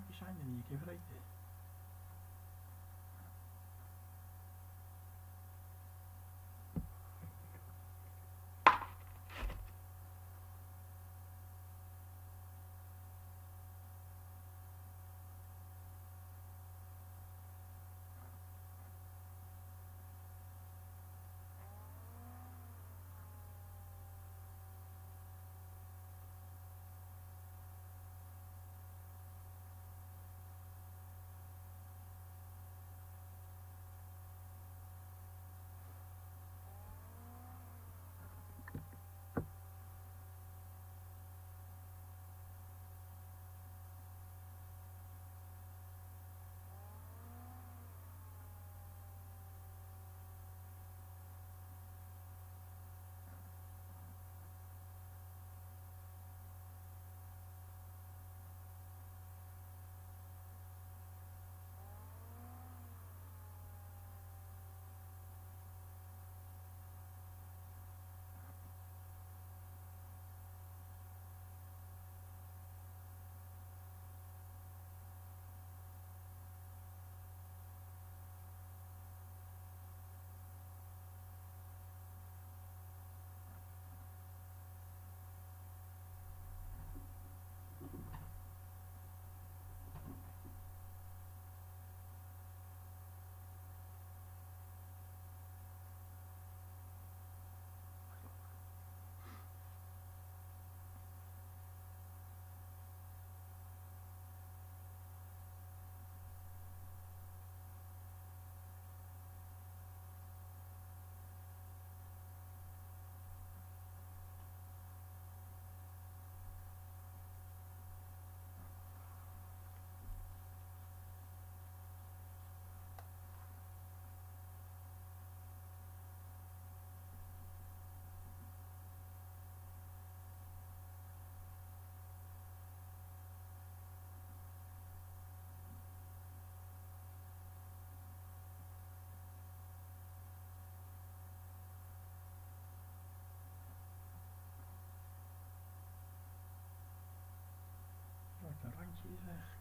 Pen Shine and you give it a Yeah.